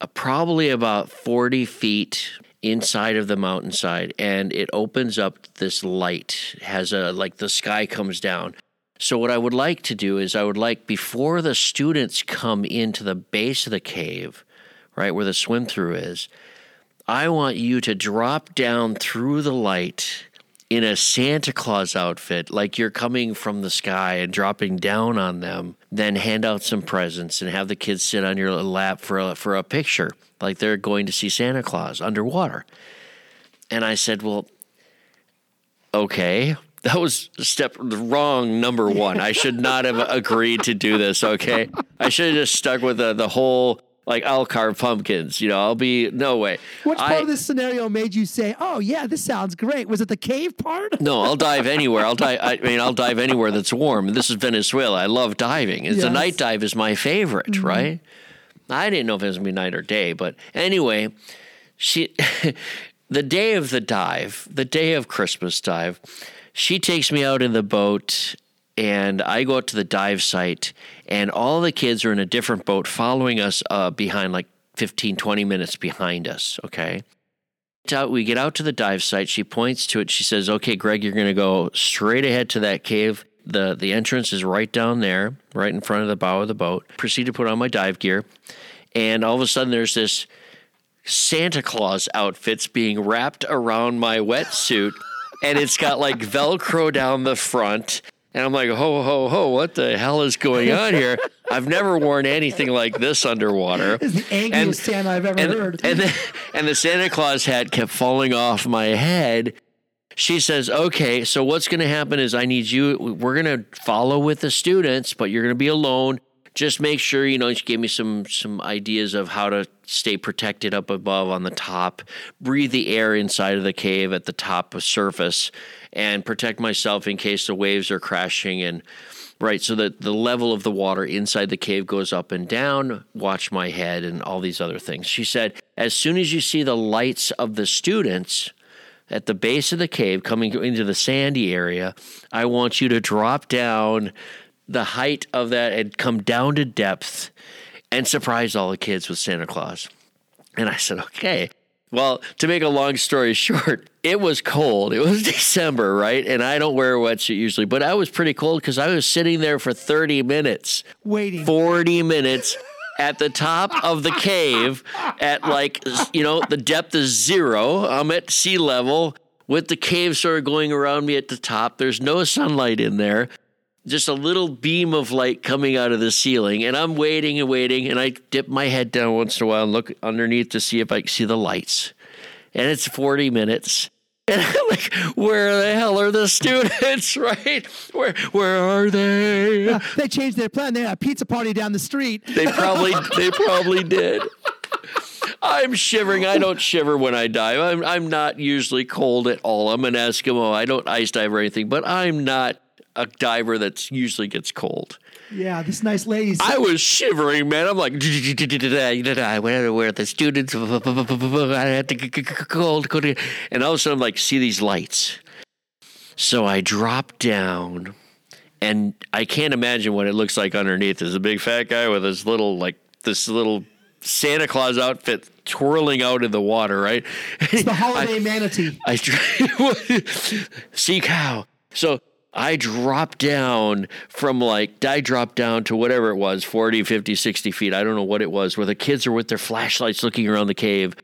uh, probably about 40 feet inside of the mountainside, and it opens up this light. Has a like the sky comes down." So what I would like to do is I would like before the students come into the base of the cave, right where the swim through is, I want you to drop down through the light in a Santa Claus outfit, like you're coming from the sky and dropping down on them. Then hand out some presents and have the kids sit on your lap for a, for a picture, like they're going to see Santa Claus underwater. And I said, Well, okay. That was step the wrong number one. I should not have agreed to do this. Okay, I should have just stuck with the, the whole like I'll carve pumpkins. You know, I'll be no way. Which part I- of this scenario made you say, "Oh yeah, this sounds great"? Was it the cave part? No, I'll dive anywhere. I'll dive. I mean, I'll dive anywhere that's warm. This is Venezuela. I love diving. It's The Yes. Mm-hmm. night dive is my favorite, right? I didn't know if it was gonna be night or day, but anyway, she, the day of the dive, the day of Christmas dive, she takes me out in the boat. And I go out to the dive site, and all the kids are in a different boat following us uh, behind, like 15, 20 minutes behind us. Okay out, we get out to the dive site. She points to it. She says, "Okay, Greg, you're going to go straight ahead to that cave. The the entrance is right down there, right in front of the bow of the boat. Proceed to put on my dive gear, and all of a sudden there's this Santa Claus outfits being wrapped around my wetsuit, and it's got like Velcro down the front. And I'm like, ho, ho, ho, what the hell is going on here? I've never worn anything like this underwater. It's the angriest Santa I've ever and, heard. And the, and the Santa Claus hat kept falling off my head. She says, okay, so what's going to happen is I need you, we're going to follow with the students, but you're going to be alone. Just make sure, you know, she gave me some some ideas of how to stay protected up above on the top, breathe the air inside of the cave at the top of surface, and protect myself in case the waves are crashing and right so that the level of the water inside the cave goes up and down. Watch my head and all these other things. She said as soon as you see the lights of the students at the base of the cave coming into the sandy area i want you to drop down the height of that and come down to depth and surprise all the kids with santa claus and i said okay well, to make a long story short, it was cold. It was December, right? And I don't wear a wetsuit usually, but I was pretty cold because I was sitting there for 30 minutes, Waiting. 40 minutes at the top of the cave at like, you know, the depth is zero. I'm at sea level with the cave sort of going around me at the top. There's no sunlight in there just a little beam of light coming out of the ceiling and i'm waiting and waiting and i dip my head down once in a while and look underneath to see if i can see the lights and it's 40 minutes and i'm like where the hell are the students right where where are they uh, they changed their plan. They had a pizza party down the street. they probably they probably did I'm shivering. I don't shiver when I dive. I'm I'm not usually cold at all. I'm an Eskimo. I don't ice dive or anything, but I'm not a diver that usually gets cold. Yeah, this nice lady. I was shivering, man. I'm like, I where, where the students? I had to get cold, and all of a sudden, I'm like, see these lights. So I drop down, and I can't imagine what it looks like underneath. There's a big fat guy with this little, like, this little Santa Claus outfit twirling out in the water, right? It's the holiday I, manatee. I sea cow. So I dropped down from like, I dropped down to whatever it was 40, 50, 60 feet. I don't know what it was, where the kids are with their flashlights looking around the cave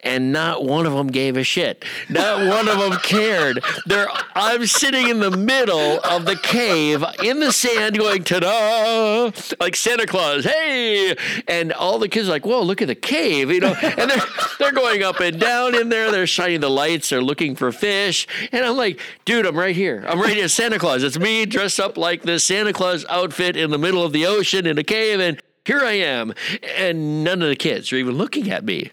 and not one of them gave a shit. Not one of them cared. They're, I'm sitting in the middle of the cave in the sand going, ta-da, like Santa Claus, hey! And all the kids are like, whoa, look at the cave, you know? And they're, they're going up and down in there. They're shining the lights. They're looking for fish. And I'm like, dude, I'm right here. I'm right here, Santa Claus. It's me dressed up like this Santa Claus outfit in the middle of the ocean in a cave. And here I am. And none of the kids are even looking at me.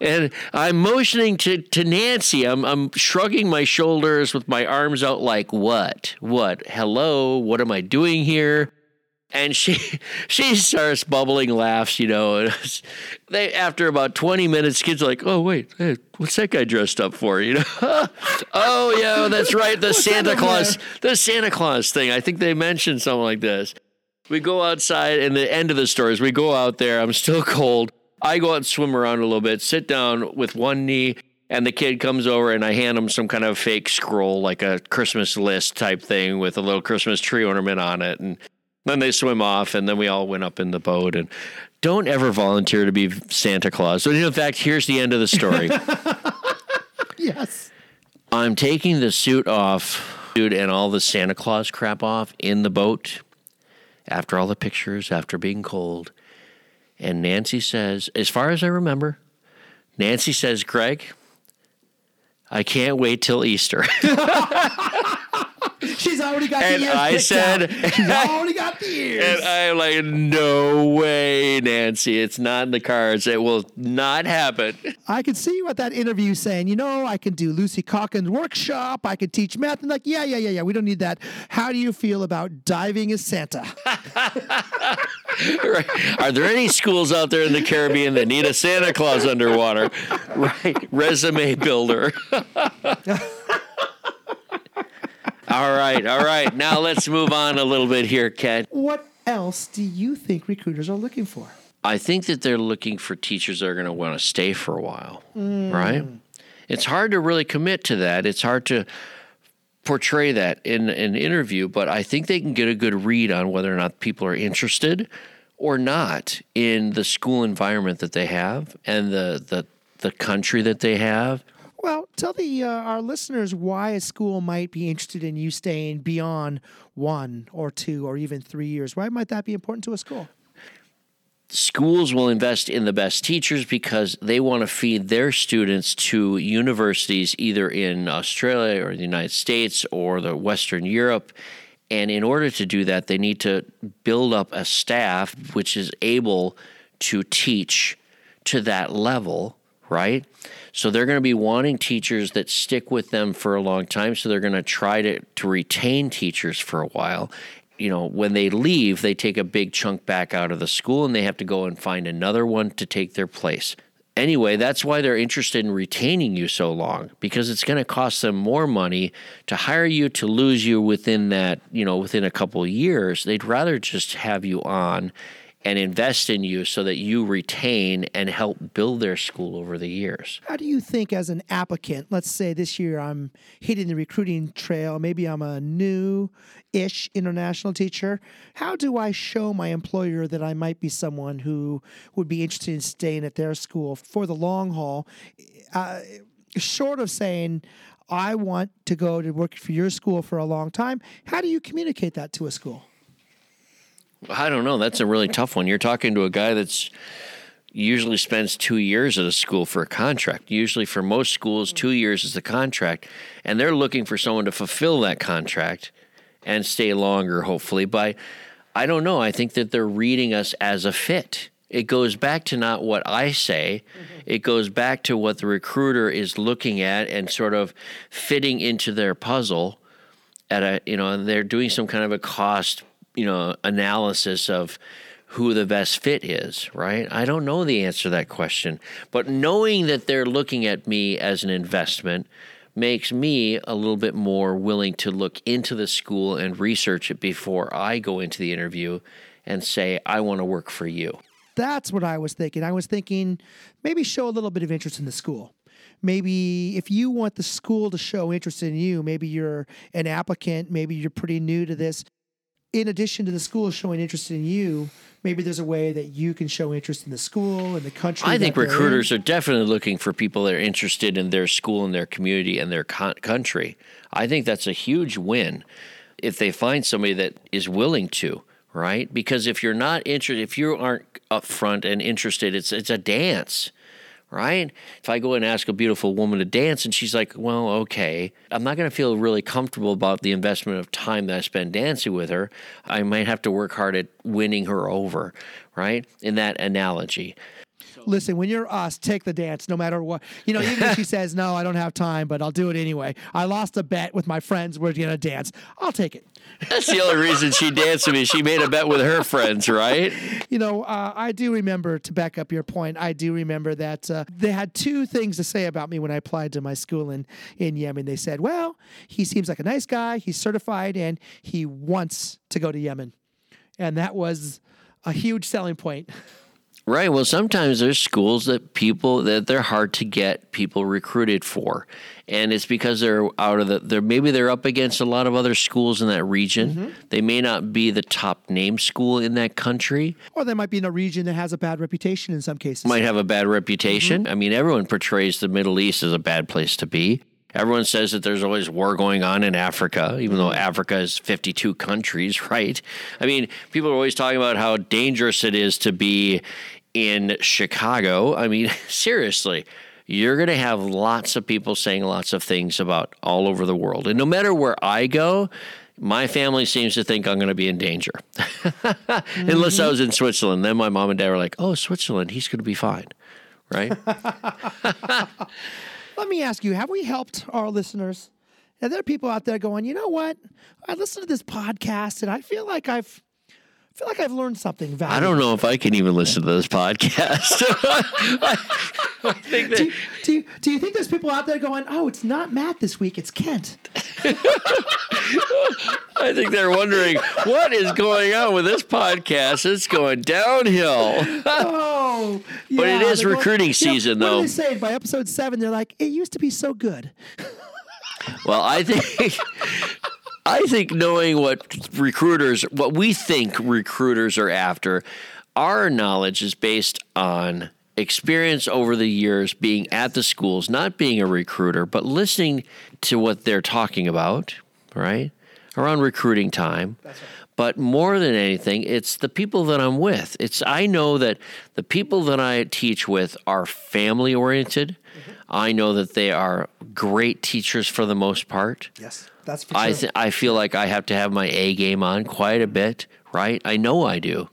And I'm motioning to, to Nancy. I'm, I'm shrugging my shoulders with my arms out, like, what? What? Hello? What am I doing here? And she she starts bubbling laughs, you know. they after about 20 minutes, kids are like, oh wait, hey, what's that guy dressed up for? You know? oh yeah, oh, that's right, the Santa Claus, the Santa Claus thing. I think they mentioned something like this. We go outside, and the end of the story is we go out there. I'm still cold. I go out and swim around a little bit, sit down with one knee, and the kid comes over and I hand him some kind of fake scroll, like a Christmas list type thing with a little Christmas tree ornament on it. And then they swim off, and then we all went up in the boat. And don't ever volunteer to be Santa Claus. So, in fact, here's the end of the story. yes. I'm taking the suit off, dude, and all the Santa Claus crap off in the boat after all the pictures, after being cold. And Nancy says, as far as I remember, Nancy says, Greg, I can't wait till Easter. She's already got and the ears. I said, out. She's already got the ears. And I'm like, no way, Nancy. It's not in the cards. It will not happen. I could see you at that interview saying, you know, I can do Lucy Calkins' workshop. I could teach math. And like, yeah, yeah, yeah, yeah. We don't need that. How do you feel about diving as Santa? right. Are there any schools out there in the Caribbean that need a Santa Claus underwater? Right. Resume builder. All right, all right. Now let's move on a little bit here, Ken. What else do you think recruiters are looking for? I think that they're looking for teachers that are going to want to stay for a while, mm. right? It's hard to really commit to that. It's hard to portray that in an interview, but I think they can get a good read on whether or not people are interested or not in the school environment that they have and the the, the country that they have. Well, tell the uh, our listeners why a school might be interested in you staying beyond one or two or even three years. Why might that be important to a school? schools will invest in the best teachers because they want to feed their students to universities either in Australia or the United States or the Western Europe. And in order to do that, they need to build up a staff which is able to teach to that level, right? So they're going to be wanting teachers that stick with them for a long time. So they're going to try to, to retain teachers for a while you know, when they leave, they take a big chunk back out of the school and they have to go and find another one to take their place. Anyway, that's why they're interested in retaining you so long because it's going to cost them more money to hire you to lose you within that, you know, within a couple of years. They'd rather just have you on and invest in you so that you retain and help build their school over the years. How do you think, as an applicant, let's say this year I'm hitting the recruiting trail, maybe I'm a new ish international teacher, how do I show my employer that I might be someone who would be interested in staying at their school for the long haul? Uh, short of saying, I want to go to work for your school for a long time, how do you communicate that to a school? I don't know. That's a really tough one. You're talking to a guy that's usually spends two years at a school for a contract. Usually, for most schools, two years is the contract, and they're looking for someone to fulfill that contract and stay longer, hopefully. By I don't know. I think that they're reading us as a fit. It goes back to not what I say. Mm-hmm. It goes back to what the recruiter is looking at and sort of fitting into their puzzle at a you know, and they're doing some kind of a cost you know analysis of who the best fit is, right? I don't know the answer to that question, but knowing that they're looking at me as an investment makes me a little bit more willing to look into the school and research it before I go into the interview and say, I want to work for you. That's what I was thinking. I was thinking maybe show a little bit of interest in the school. Maybe if you want the school to show interest in you, maybe you're an applicant, maybe you're pretty new to this, in addition to the school showing interest in you, maybe there's a way that you can show interest in the school and the country. I think recruiters are definitely looking for people that are interested in their school and their community and their con- country. I think that's a huge win if they find somebody that is willing to, right? Because if you're not interested, if you aren't upfront and interested, it's it's a dance right? If I go and ask a beautiful woman to dance and she's like, well, okay, I'm not going to feel really comfortable about the investment of time that I spend dancing with her. I might have to work hard at winning her over, right? In that analogy listen, when you're us, take the dance no matter what. You know, even if she says, no, I don't have time, but I'll do it anyway. I lost a bet with my friends. We're going to dance. I'll take it. That's the only reason she danced with me. She made a bet with her friends, right? You know, uh, I do remember, to back up your point, I do remember that uh, they had two things to say about me when I applied to my school in, in Yemen. They said, well, he seems like a nice guy, he's certified, and he wants to go to Yemen. And that was a huge selling point. Right. Well, sometimes there's schools that people that they're hard to get people recruited for, and it's because they're out of the. They're maybe they're up against a lot of other schools in that region. Mm-hmm. They may not be the top name school in that country, or they might be in a region that has a bad reputation in some cases. Might have a bad reputation. Mm-hmm. I mean, everyone portrays the Middle East as a bad place to be. Everyone says that there's always war going on in Africa, even though Africa is 52 countries, right? I mean, people are always talking about how dangerous it is to be in Chicago. I mean, seriously, you're going to have lots of people saying lots of things about all over the world. And no matter where I go, my family seems to think I'm going to be in danger. mm-hmm. Unless I was in Switzerland. Then my mom and dad were like, oh, Switzerland, he's going to be fine. Right? Let me ask you have we helped our listeners? And there are people out there going, you know what? I listened to this podcast and I feel like I've I feel like I've learned something valuable. I don't know if I can even listen to this podcast. I, I think that, do, you, do, you, do you think there's people out there going, oh, it's not Matt this week, it's Kent? I think they're wondering what is going on with this podcast. It's going downhill. oh, yeah, but it is recruiting going, season, though. What are they saying? By episode seven, they're like, it used to be so good. Well, I think I think knowing what recruiters, what we think recruiters are after, our knowledge is based on experience over the years being at the schools, not being a recruiter, but listening to what they're talking about, right? Around recruiting time. But more than anything, it's the people that I'm with. It's I know that the people that I teach with are family oriented. Mm-hmm. I know that they are great teachers for the most part. Yes, that's for I sure. th- I feel like I have to have my A game on quite a bit, right? I know I do.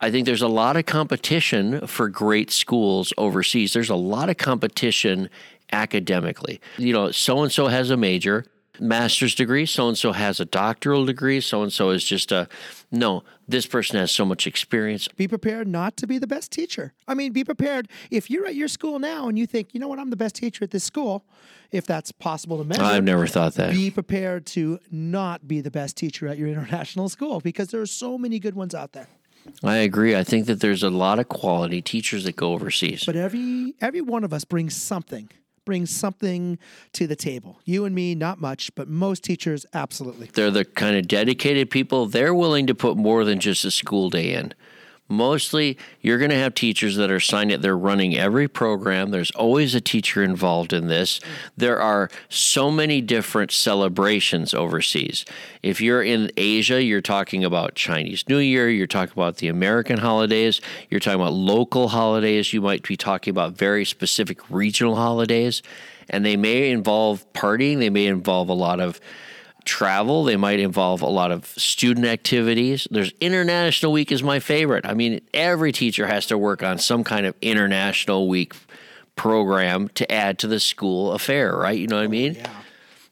I think there's a lot of competition for great schools overseas. There's a lot of competition academically. You know, so and so has a major, master's degree, so and so has a doctoral degree, so and so is just a no, this person has so much experience. be prepared not to be the best teacher. I mean, be prepared if you're at your school now and you think, you know what, I'm the best teacher at this school, if that's possible to measure. I've never thought that. be prepared to not be the best teacher at your international school because there are so many good ones out there. I agree. I think that there's a lot of quality teachers that go overseas. But every every one of us brings something, brings something to the table. You and me, not much, but most teachers, absolutely. they're the kind of dedicated people they're willing to put more than just a school day in mostly you're going to have teachers that are signed it. They're running every program. There's always a teacher involved in this. There are so many different celebrations overseas. If you're in asia you're talking about chinese new year you're talking about the american holidays you're talking about local holidays you might be talking about very specific regional holidays and they may involve partying they may involve a lot of travel. They might involve a lot of student activities. There's International Week is my favorite. I mean, every teacher has to work on some kind of International Week program to add to the school affair, right? You know what I oh, mean?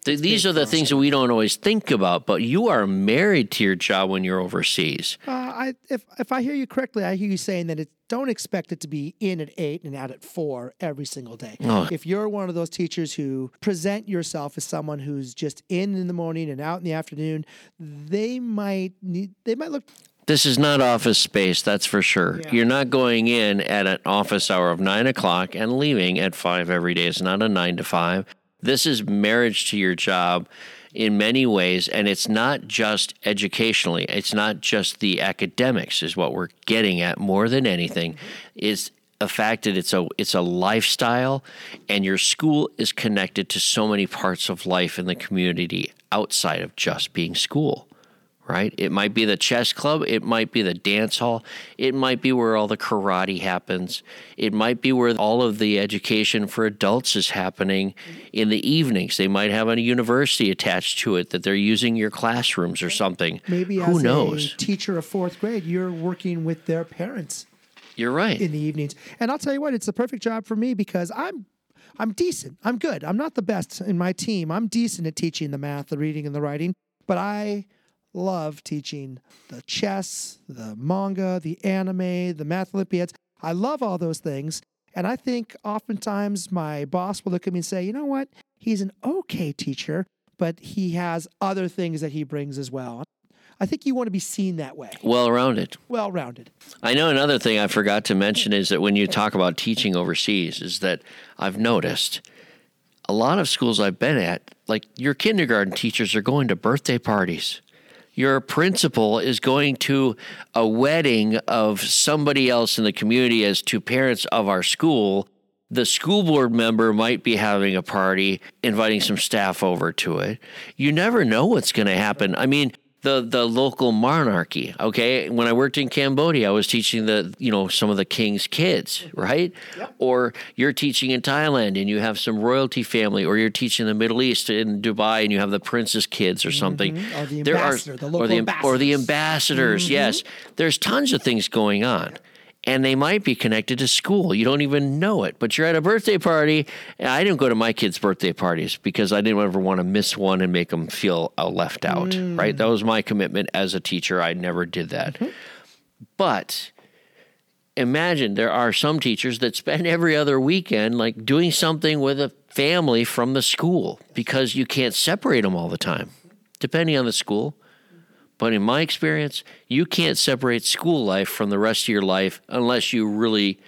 Th- These are the things that we don't always think about, but you are married to your job when you're overseas. Uh, I if if I hear you correctly, I hear you saying that it don't expect it to be in at eight and out at four every single day. Oh. If you're one of those teachers who present yourself as someone who's just in in the morning and out in the afternoon, they might need they might look This is not office space, that's for sure. Yeah. You're not going in at an office hour of nine o'clock and leaving at five every day. It's not a nine to five. This is marriage to your job in many ways, and it's not just educationally. It's not just the academics, is what we're getting at more than anything. Is the fact that it's a it's a lifestyle, and your school is connected to so many parts of life in the community outside of just being school right? It might be the chess club, it might be the dance hall, it might be where all the karate happens, it might be where all of the education for adults is happening in the evenings. They might have a university attached to it that they're using your classrooms or something. maybe who knows? a teacher of fourth grade, you're working with their parents You're right. in the evenings. And I'll tell you what, it's the perfect job for me because I'm I'm decent. I'm good. I'm not the best in my team. I'm decent at teaching the math, the reading, and the writing, but I love teaching the chess, the manga, the anime, the math Olympiads. I love all those things. And I think oftentimes my boss will look at me and say, you know what? He's an okay teacher, but he has other things that he brings as well. I think you want to be seen that way, well rounded. well rounded. I know another thing I forgot to mention is that when you talk about teaching overseas, is that I've noticed a lot of schools I've been at, like your kindergarten teachers are going to birthday parties. Your principal is going to a wedding of somebody else in the community as two parents of our school. The school board member might be having a party, inviting some staff over to it. You never know what's going to happen. I mean, the the local monarchy. Okay, when I worked in Cambodia, I was teaching the you know some of the king's kids, right? Or you're teaching in Thailand and you have some royalty family, or you're teaching in the Middle East in Dubai and you have the prince's kids or something. Mm-hmm. Or the There are- ambassador, the or local the or the ambassadors. ambassadors. Mm-hmm. Yes, there's tons of things going on. And they might be connected to school. You don't even know it, but you're at a birthday party. I didn't go to my kids' birthday parties because I didn't ever want to miss one and make them feel uh, left out. Right? That was my commitment as a teacher. I never did that. But imagine there are some teachers that spend every other weekend like doing something with a family from the school because you can't separate them all the time, depending on the school. But in my experience, you can't separate school life from the rest of your life unless you really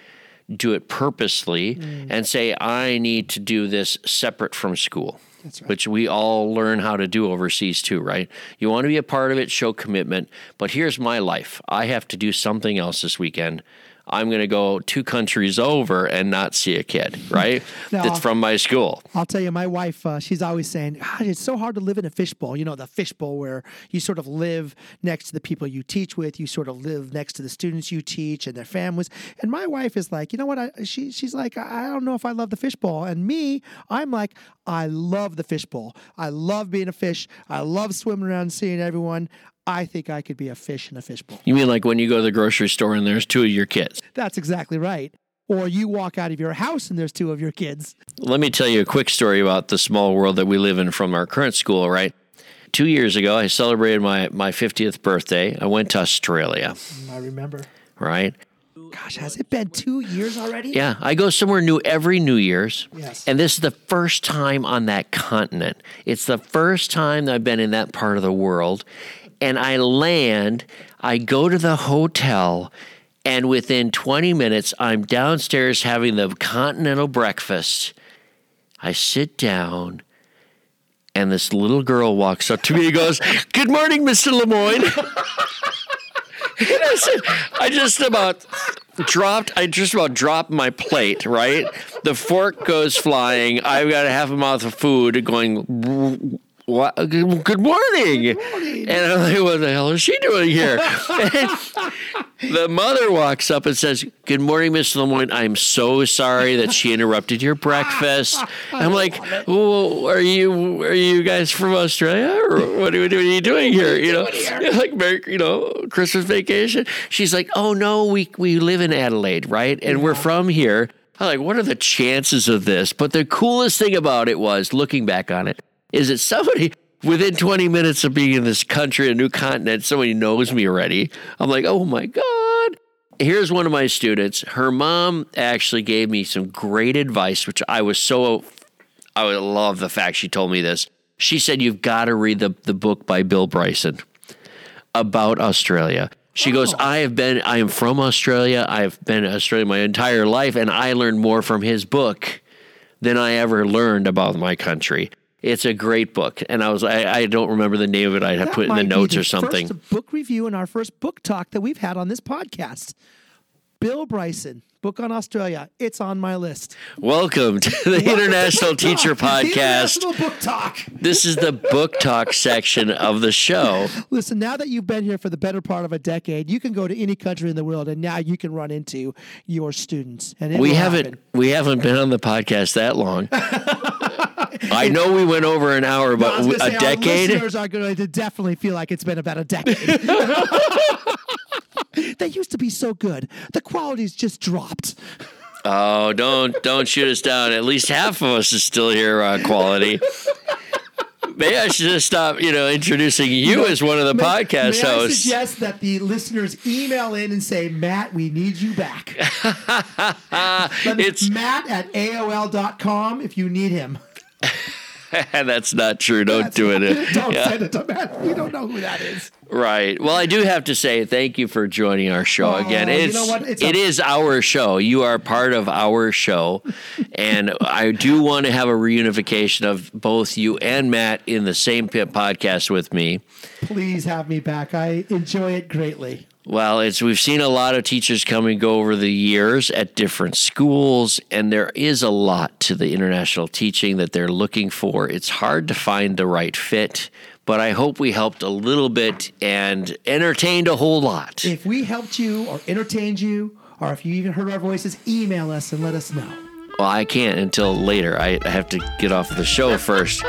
do it purposely mm. and say, I need to do this separate from school. That's right. which we all learn how to do overseas too, right? You want to be a part of it, show commitment. But here's my life I have to do something else this weekend. I'm going to go two countries over and not see a kid, right? No. That's from my school. I'll tell you, my wife, uh, she's always saying, God, it's so hard to live in a fishbowl. You know, the fishbowl where you sort of live next to the people you teach with, you sort of live next to the students you teach and their families. And my wife is like, you know what? I, she, she's like, I don't know if I love the fishbowl. And me, I'm like, I love the fishbowl. I love being a fish. I love swimming around seeing everyone. I think I could be a fish in a fishbowl. You mean like when you go to the grocery store and there's two of your kids? That's exactly right. Or you walk out of your house and there's two of your kids. Let me tell you a quick story about the small world that we live in from our current school, right? Two years ago, I celebrated my, my 50th birthday. I went to Australia, I remember. right? Gosh, has it been two years already? Yeah, I go somewhere new every New Year's. Yes. And this is the first time on that continent. It's the first time that I've been in that part of the world. And I land, I go to the hotel, and within 20 minutes, I'm downstairs having the continental breakfast. I sit down, and this little girl walks up to me and goes, Good morning, Mr. Lemoyne. I said, I just about dropped, I just about dropped my plate, right? The fork goes flying. I've got a half a mouth of food going, what? Good morning. And I'm like, what the hell is she doing here? And the mother walks up and says, Good morning, Miss Lemoyne. I'm so sorry that she interrupted your breakfast. I'm like, are you are you guys from Australia or what are, what are you doing here? You know, like you know, Christmas vacation. She's like, Oh no, we we live in Adelaide, right? And we're from here. I'm like, what are the chances of this? But the coolest thing about it was, looking back on it, is that somebody within 20 minutes of being in this country, a new continent, somebody knows me already. I'm like, oh my God. Here's one of my students. Her mom actually gave me some great advice, which I was so, I would love the fact she told me this. She said, You've got to read the, the book by Bill Bryson about Australia. She oh. goes, I have been, I am from Australia. I've been in Australia my entire life, and I learned more from his book than I ever learned about my country. It's a great book, and I was I, I don't remember the name of it. I had That put in the notes or the something. First book review in our first book talk that we've had on this podcast. Bill Bryson, book on Australia. It's on my list. Welcome to the International Teacher The Podcast. International book talk. This is the book talk section of the show. Listen, now that you've been here for the better part of a decade, you can go to any country in the world, and now you can run into your students. And We haven't happen. we haven't been on the podcast that long. I know we went over an hour, but gonna a say, Our decade. listeners are going to definitely feel like it's been about a decade. they used to be so good. The quality's just dropped. Oh, don't don't shoot us down. At least half of us is still here on quality. Maybe I should just stop, you know, introducing you as one of the May- podcast may I suggest that the listeners email in and say, Matt, we need you back. It's- Matt at AOL.com if you need him. That's not true. Don't do it. Don't Yeah. send it to Matt. We don't know who that is. Right. Well, I do have to say thank you for joining our show again. you It's, know what? It's it a- is our show. You are part of our show, and I do want to have a reunification of both you and Matt in the same podcast with me. Please have me back. I enjoy it greatly. Well, it's we've seen a lot of teachers come and go over the years at different schools, and there is a lot to the international teaching that they're looking for. It's hard to find the right fit, but I hope we helped a little bit and entertained a whole lot. If we helped you or entertained you, or if you even heard our voices, email us and let us know. Well, I can't until later. I have to get off the show first.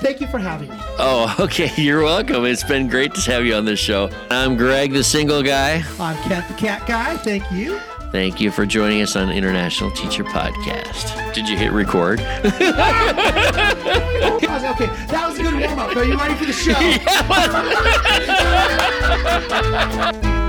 Thank you for having me. Oh, okay. You're welcome. It's been great to have you on this show. I'm Greg, the single guy. I'm Cat the Cat Guy. Thank you. Thank you for joining us on International Teacher Podcast. Did you hit record? Okay, that was a good warm up. Are you ready for the show?